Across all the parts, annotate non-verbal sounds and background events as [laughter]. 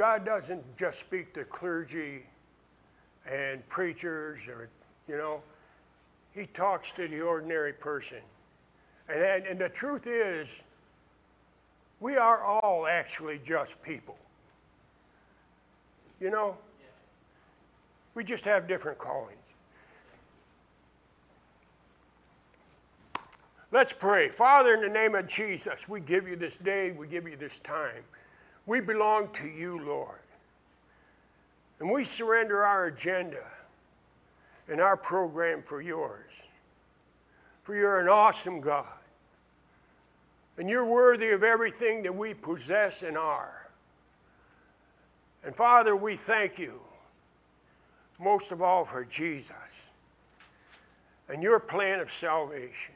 God doesn't just speak to clergy and preachers or, you know, He talks to the ordinary person. And, and, and the truth is, we are all actually just people. You know? We just have different callings. Let's pray. Father, in the name of Jesus, we give you this day, we give you this time. We belong to you, Lord. And we surrender our agenda and our program for yours. For you're an awesome God. And you're worthy of everything that we possess and are. And Father, we thank you most of all for Jesus and your plan of salvation.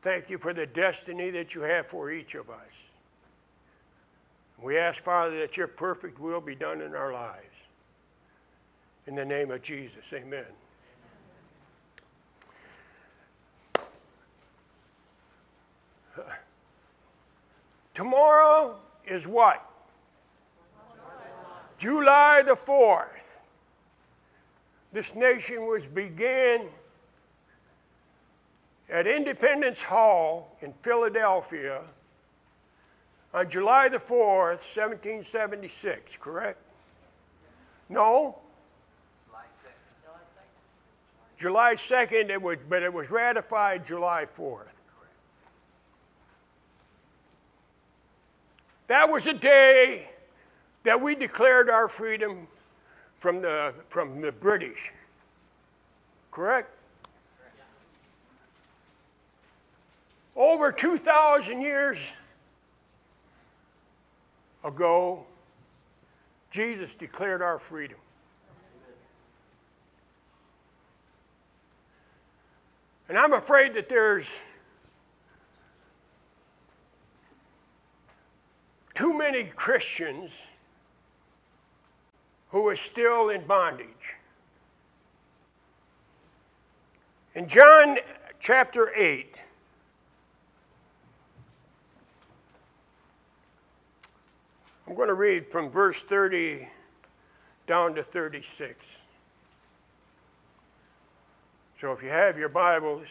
Thank you for the destiny that you have for each of us. We ask, Father, that your perfect will be done in our lives. In the name of Jesus, amen. Tomorrow is what? July the 4th. This nation was began at Independence Hall in Philadelphia on July the 4th, 1776, correct? No? July 2nd, it was, but it was ratified July 4th. That was a day that we declared our freedom from the, from the British. Correct? Over 2,000 years ago, Jesus declared our freedom. And I'm afraid that there's too many Christians who are still in bondage. In John chapter 8, I'm going to read from verse 30 down to 36. So if you have your Bibles,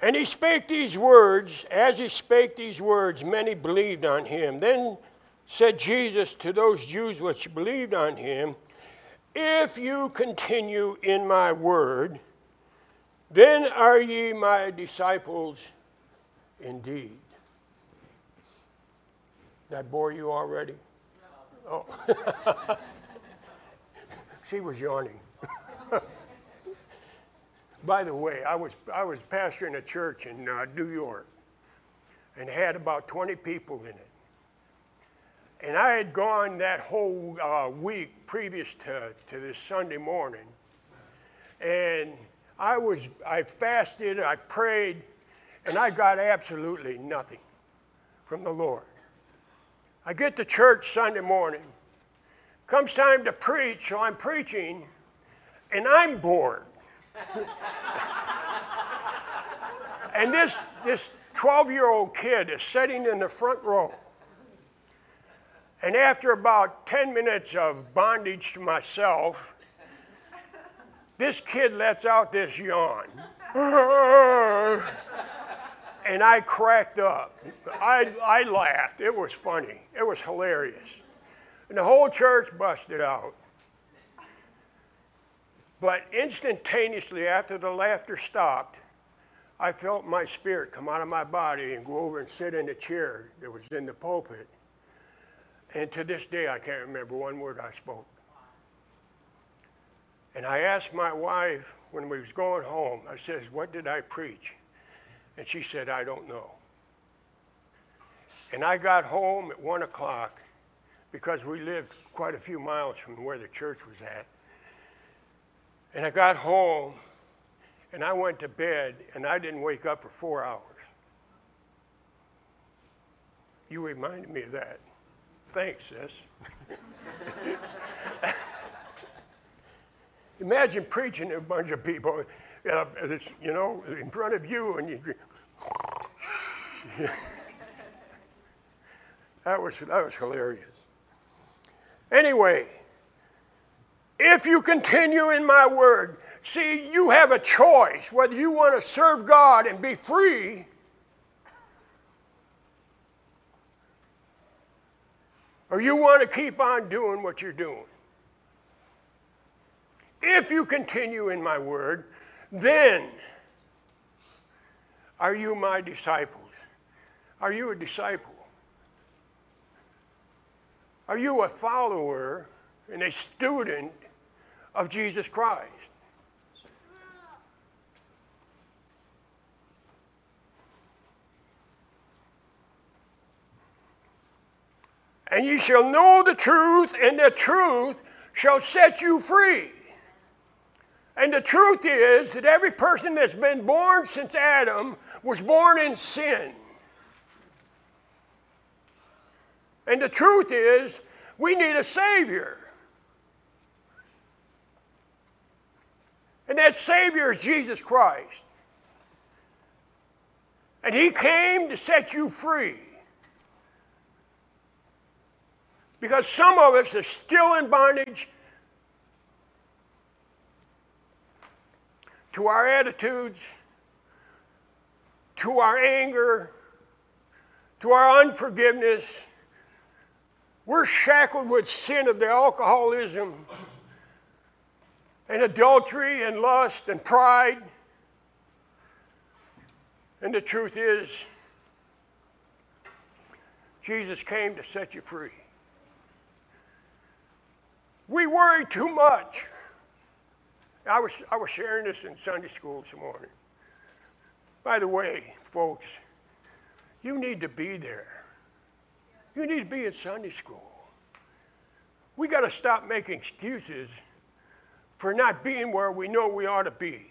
And he spake these words. As he spake these words, many believed on him. Then said Jesus to those Jews which believed on him, if you continue in my word, then are ye my disciples indeed. That bore you already? Oh. [laughs] she was yawning. [laughs] By the way, I was, I was pastoring a church in uh, New York and had about 20 people in it. And I had gone that whole uh, week previous to, to this Sunday morning. And I was, I fasted, I prayed, and I got absolutely nothing from the Lord. I get to church Sunday morning. Comes time to preach, so I'm preaching, and I'm bored. [laughs] and this, this 12 year old kid is sitting in the front row. And after about 10 minutes of bondage to myself, this kid lets out this yawn. and I cracked up. I, I laughed. It was funny. It was hilarious. And the whole church busted out. But instantaneously after the laughter stopped, I felt my spirit come out of my body and go over and sit in the chair that was in the pulpit. And to this day, I can't remember one word I spoke. And I asked my wife when we was going home, I says, what did I preach? And she said, I don't know. And I got home at one o'clock because we lived quite a few miles from where the church was at. And I got home and I went to bed and I didn't wake up for four hours. You reminded me of that. Thanks, sis. [laughs] Imagine preaching to a bunch of people, uh, you know, in front of you, and you. [laughs] that was that was hilarious. Anyway, if you continue in my word, see, you have a choice whether you want to serve God and be free. Or you want to keep on doing what you're doing. If you continue in my word, then are you my disciples? Are you a disciple? Are you a follower and a student of Jesus Christ? And ye shall know the truth, and the truth shall set you free. And the truth is that every person that's been born since Adam was born in sin. And the truth is, we need a Savior. And that Savior is Jesus Christ. And He came to set you free. Because some of us are still in bondage to our attitudes, to our anger, to our unforgiveness. We're shackled with sin of the alcoholism and adultery and lust and pride. And the truth is, Jesus came to set you free. We worry too much. I was, I was sharing this in Sunday school this morning. By the way, folks, you need to be there. You need to be in Sunday school. We got to stop making excuses for not being where we know we ought to be.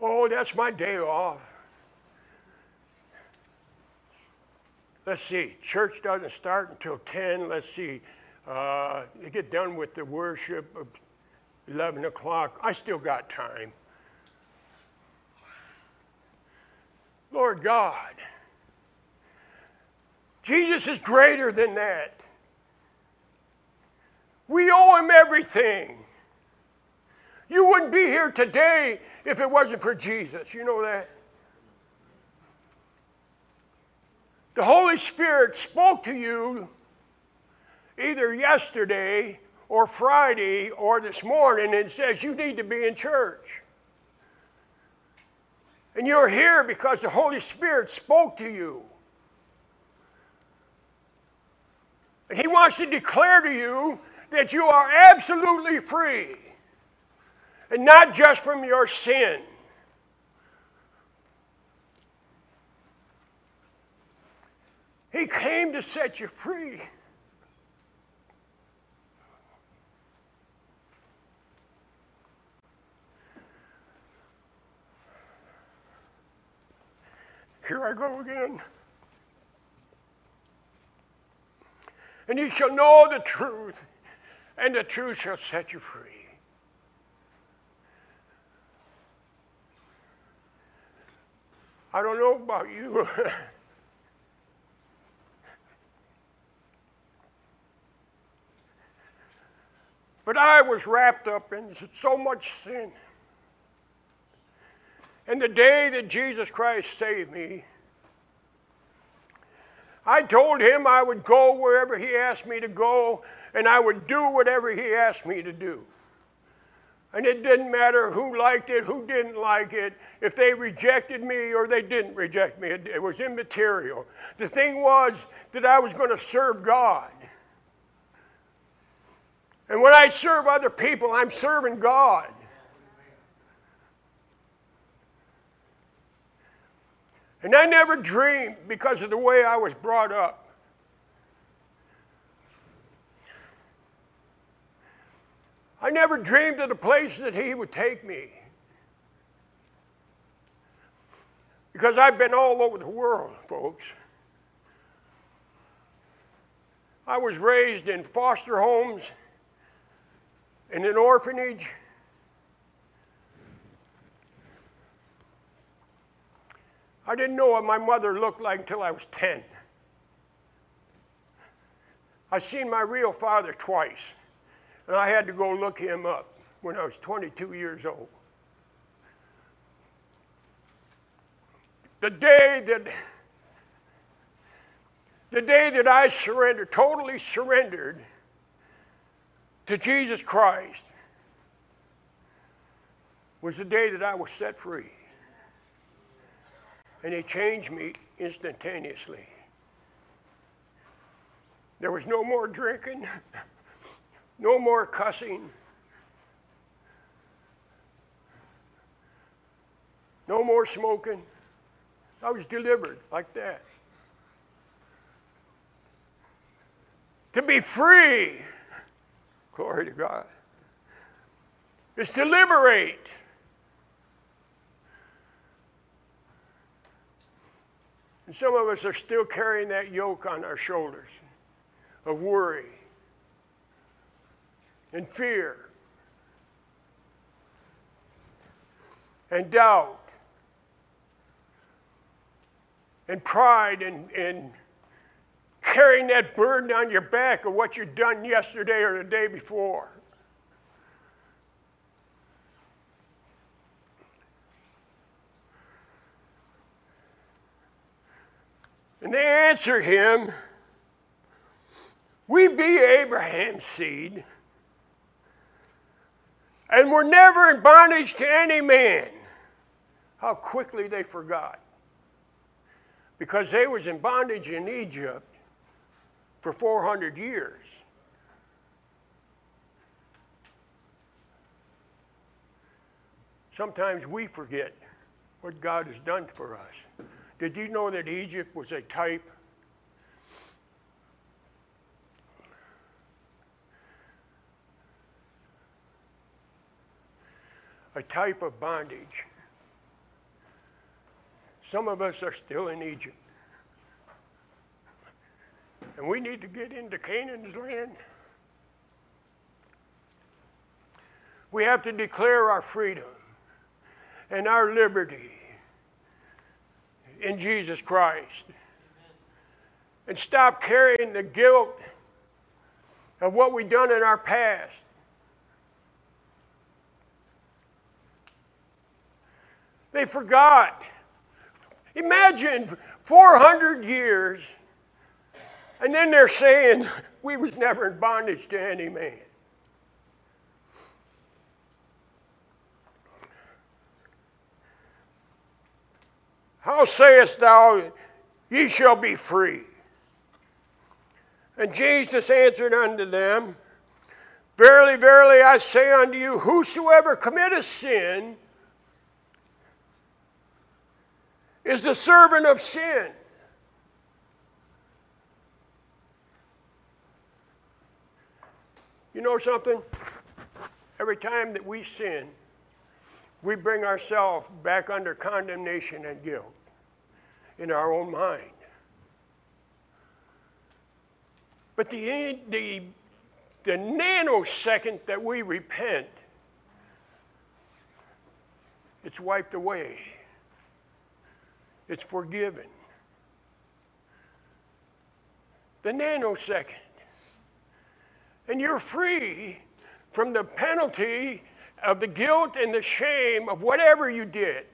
Oh, that's my day off. Let's see, church doesn't start until 10. Let's see, uh, you get done with the worship of 11 o'clock. I still got time. Lord God, Jesus is greater than that. We owe him everything. You wouldn't be here today if it wasn't for Jesus. You know that? The Holy Spirit spoke to you either yesterday or Friday or this morning and says you need to be in church. And you're here because the Holy Spirit spoke to you. And He wants to declare to you that you are absolutely free. And not just from your sin. He came to set you free. Here I go again. And you shall know the truth, and the truth shall set you free. I don't know about you. [laughs] but I was wrapped up in so much sin. And the day that Jesus Christ saved me, I told him I would go wherever he asked me to go and I would do whatever he asked me to do. And it didn't matter who liked it, who didn't like it, if they rejected me or they didn't reject me. It, it was immaterial. The thing was that I was going to serve God. And when I serve other people, I'm serving God. And I never dreamed, because of the way I was brought up, I never dreamed of the place that He would take me. Because I've been all over the world, folks. I was raised in foster homes. in an orphanage. I didn't know what my mother looked like until I was 10. I seen my real father twice, and I had to go look him up when I was 22 years old. The day that the day that I surrendered, totally surrendered to Jesus Christ, was the day that I was set free. And He changed me instantaneously. There was no more drinking, [laughs] no more cussing, no more smoking. I was delivered like that. To be free, [laughs] glory to God, is to liberate. And some of us are still carrying that yoke on our shoulders of worry and fear and doubt and pride and, and carrying that burden on your back of what you've done yesterday or the day before. And they answered him, We be Abraham's seed, and we're never in bondage to any man. How quickly they forgot. Because they was in bondage in Egypt for 400 years. Sometimes we forget what God has done for us. Did you know that Egypt was a type? A type of bondage. Some of us are still in Egypt. And we need to get into Canaan's land. We have to declare our freedom and our liberty in Jesus Christ. And stop carrying the guilt of what we've done in our past. They forgot. Imagine 400 years and then they're saying we was never in bondage to any man. How sayest thou, ye shall be free? And Jesus answered unto them, Verily, verily, I say unto you, whosoever committeth sin is the servant of sin. You know something? Every time that we sin, we bring ourselves back under condemnation and guilt in our own mind. But the, the, the nanosecond that we repent, it's wiped away, it's forgiven. The nanosecond and you're free from the penalty of the guilt and the shame of whatever you did.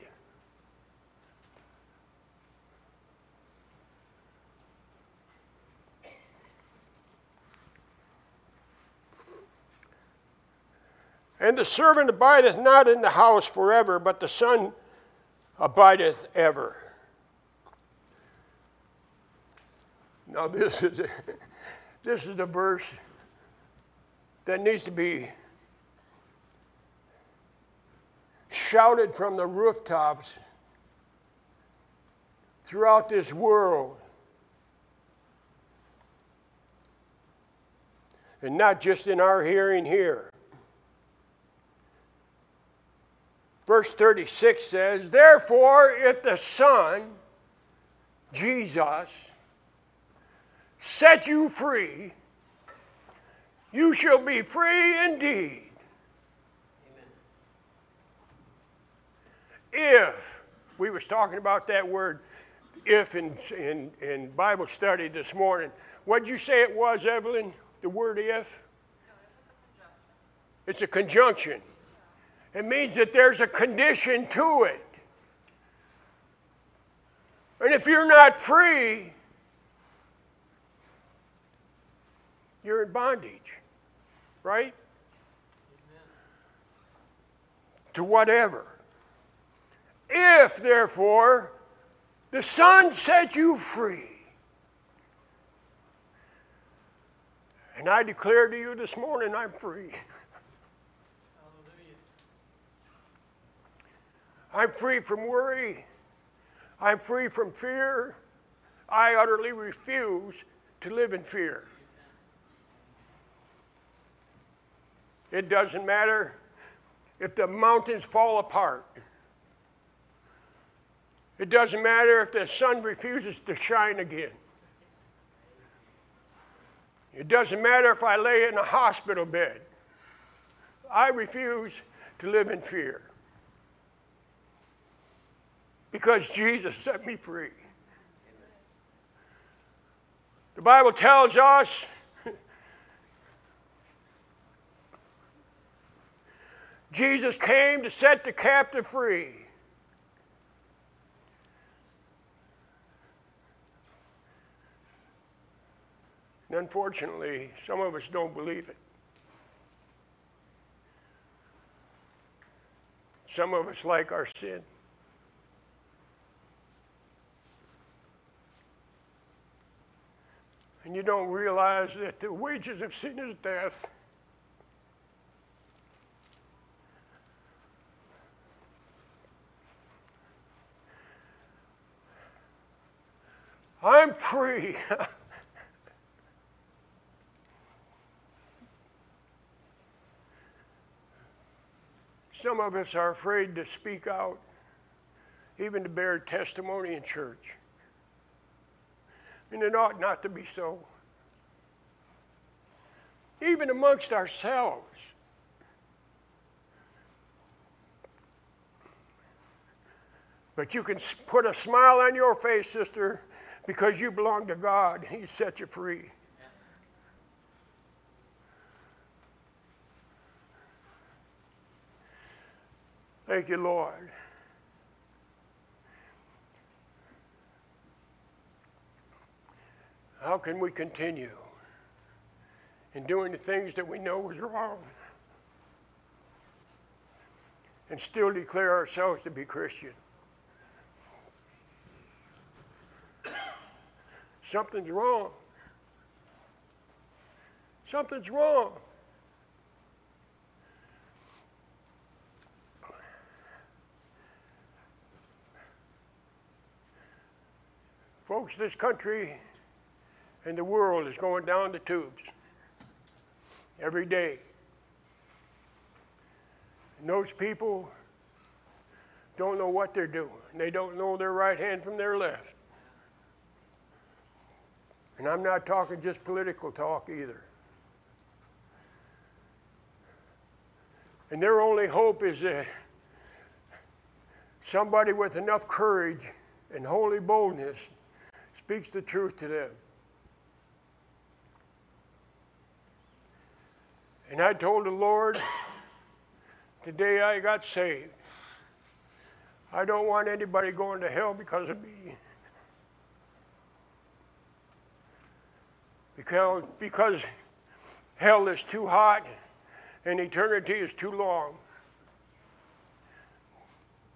And the servant abideth not in the house forever, but the Son abideth ever. Now, this is, this is the verse that needs to be shouted from the rooftops throughout this world. And not just in our hearing here. Verse 36 says, Therefore, if the Son, Jesus, set you free, you shall be free indeed. Amen. If, we was talking about that word if in, in, in Bible study this morning. What'd you say it was, Evelyn? The word if? It's a conjunction. It means that there's a condition to it. And if you're not free, you're in bondage, right? Amen. To whatever. If, therefore, the Son set you free, and I declare to you this morning, I'm free. [laughs] I'm free from worry. I'm free from fear. I utterly refuse to live in fear. It doesn't matter if the mountains fall apart. It doesn't matter if the sun refuses to shine again. It doesn't matter if I lay in a hospital bed. I refuse to live in fear because Jesus set me free. The Bible tells us Jesus came to set the captive free. And unfortunately, some of us don't believe it. Some of us like our sin. You don't realize that the wages of sin is death. I'm free. [laughs] Some of us are afraid to speak out, even to bear testimony in church. And it ought not to be so. Even amongst ourselves. But you can put a smile on your face, sister, because you belong to God. He set you free. Thank you, Lord. How can we continue in doing the things that we know is wrong and still declare ourselves to be Christian? Something's wrong. Something's wrong. Folks, this country and the world is going down the tubes every day. And those people don't know what they're doing. They don't know their right hand from their left. And I'm not talking just political talk either. And their only hope is that somebody with enough courage and holy boldness speaks the truth to them. And I told the Lord, the day I got saved. I don't want anybody going to hell because of me. Because, because hell is too hot and eternity is too long.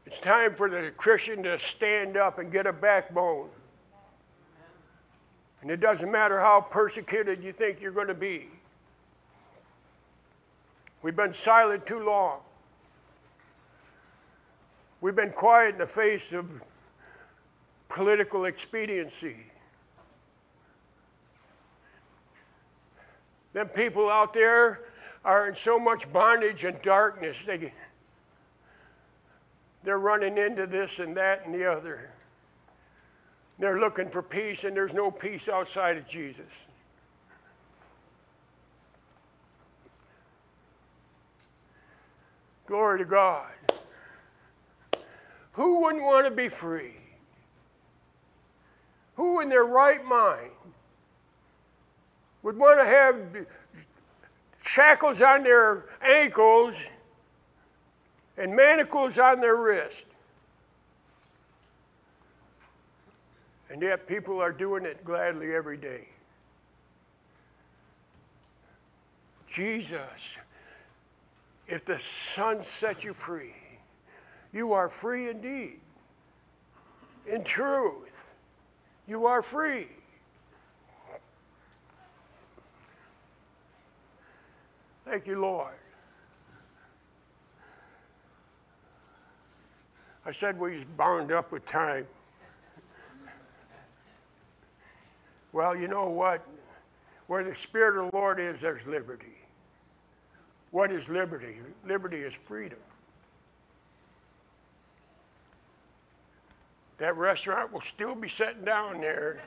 It's time for the Christian to stand up and get a backbone. And it doesn't matter how persecuted you think you're going to be. We've been silent too long. We've been quiet in the face of political expediency. Them people out there are in so much bondage and darkness, they, they're running into this and that and the other. They're looking for peace, and there's no peace outside of Jesus. Glory to God. Who wouldn't want to be free? Who in their right mind would want to have shackles on their ankles and manacles on their wrist? And yet people are doing it gladly every day. Jesus, if the Son sets you free, you are free indeed. In truth, you are free. Thank you, Lord. I said we was bound up with time. Well, you know what? Where the Spirit of the Lord is, there's liberty. What is liberty? Liberty is freedom. That restaurant will still be sitting down there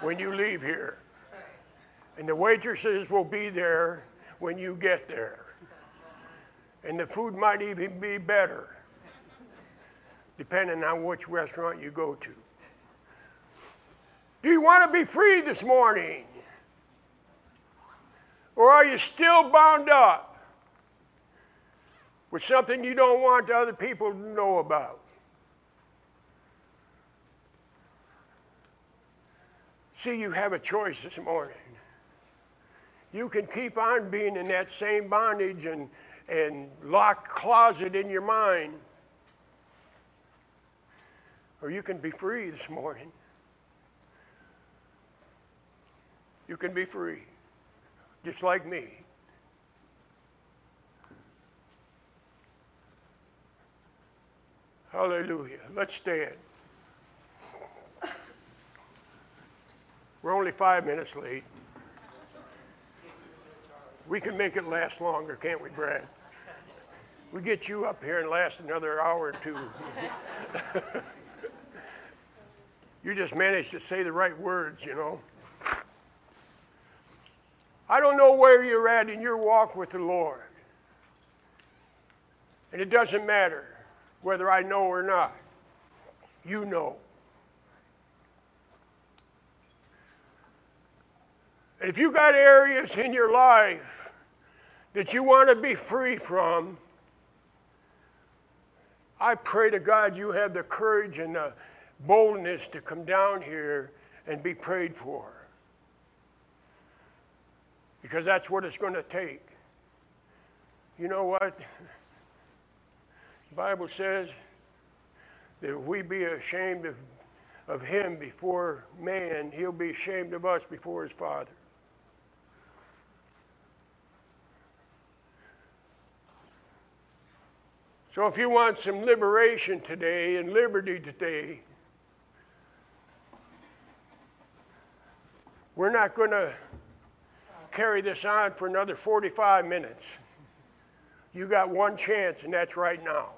when you leave here. And the waitresses will be there when you get there. And the food might even be better, depending on which restaurant you go to. Do you want to be free this morning? Or are you still bound up with something you don't want other people to know about? See, you have a choice this morning. You can keep on being in that same bondage and, and locked closet in your mind, or you can be free this morning. You can be free, just like me. Hallelujah. Let's stand. We're only five minutes late. We can make it last longer, can't we, Brad? We get you up here and last another hour or two. [laughs] you just managed to say the right words, you know. I don't know where you're at in your walk with the Lord. And it doesn't matter whether I know or not. You know. And if you've got areas in your life that you want to be free from, I pray to God you have the courage and the boldness to come down here and be prayed for because that's what it's going to take. You know what? The Bible says that if we be ashamed of, of him before man, he'll be ashamed of us before his Father. So if you want some liberation today and liberty today, we're not going to carry this on for another 45 minutes. You got one chance, and that's right now.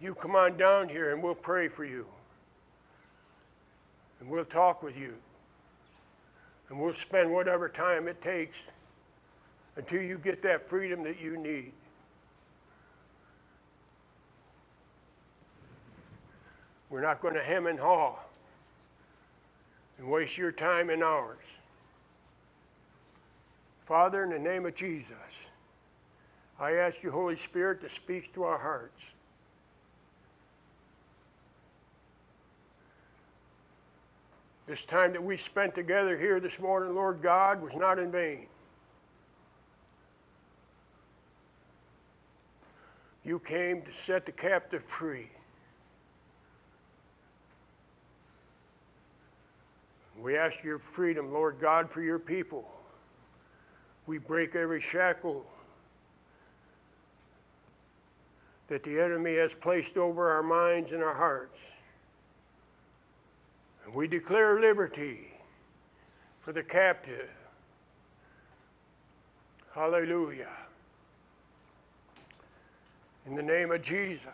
You come on down here, and we'll pray for you. And we'll talk with you. And we'll spend whatever time it takes until you get that freedom that you need. We're not going to hem and haw and waste your time and ours. Father, in the name of Jesus, I ask you, Holy Spirit, to speak to our hearts. This time that we spent together here this morning, Lord God, was not in vain. You came to set the captive free. We ask your freedom, Lord God, for your people. We break every shackle that the enemy has placed over our minds and our hearts. And we declare liberty for the captive. Hallelujah. In the name of Jesus.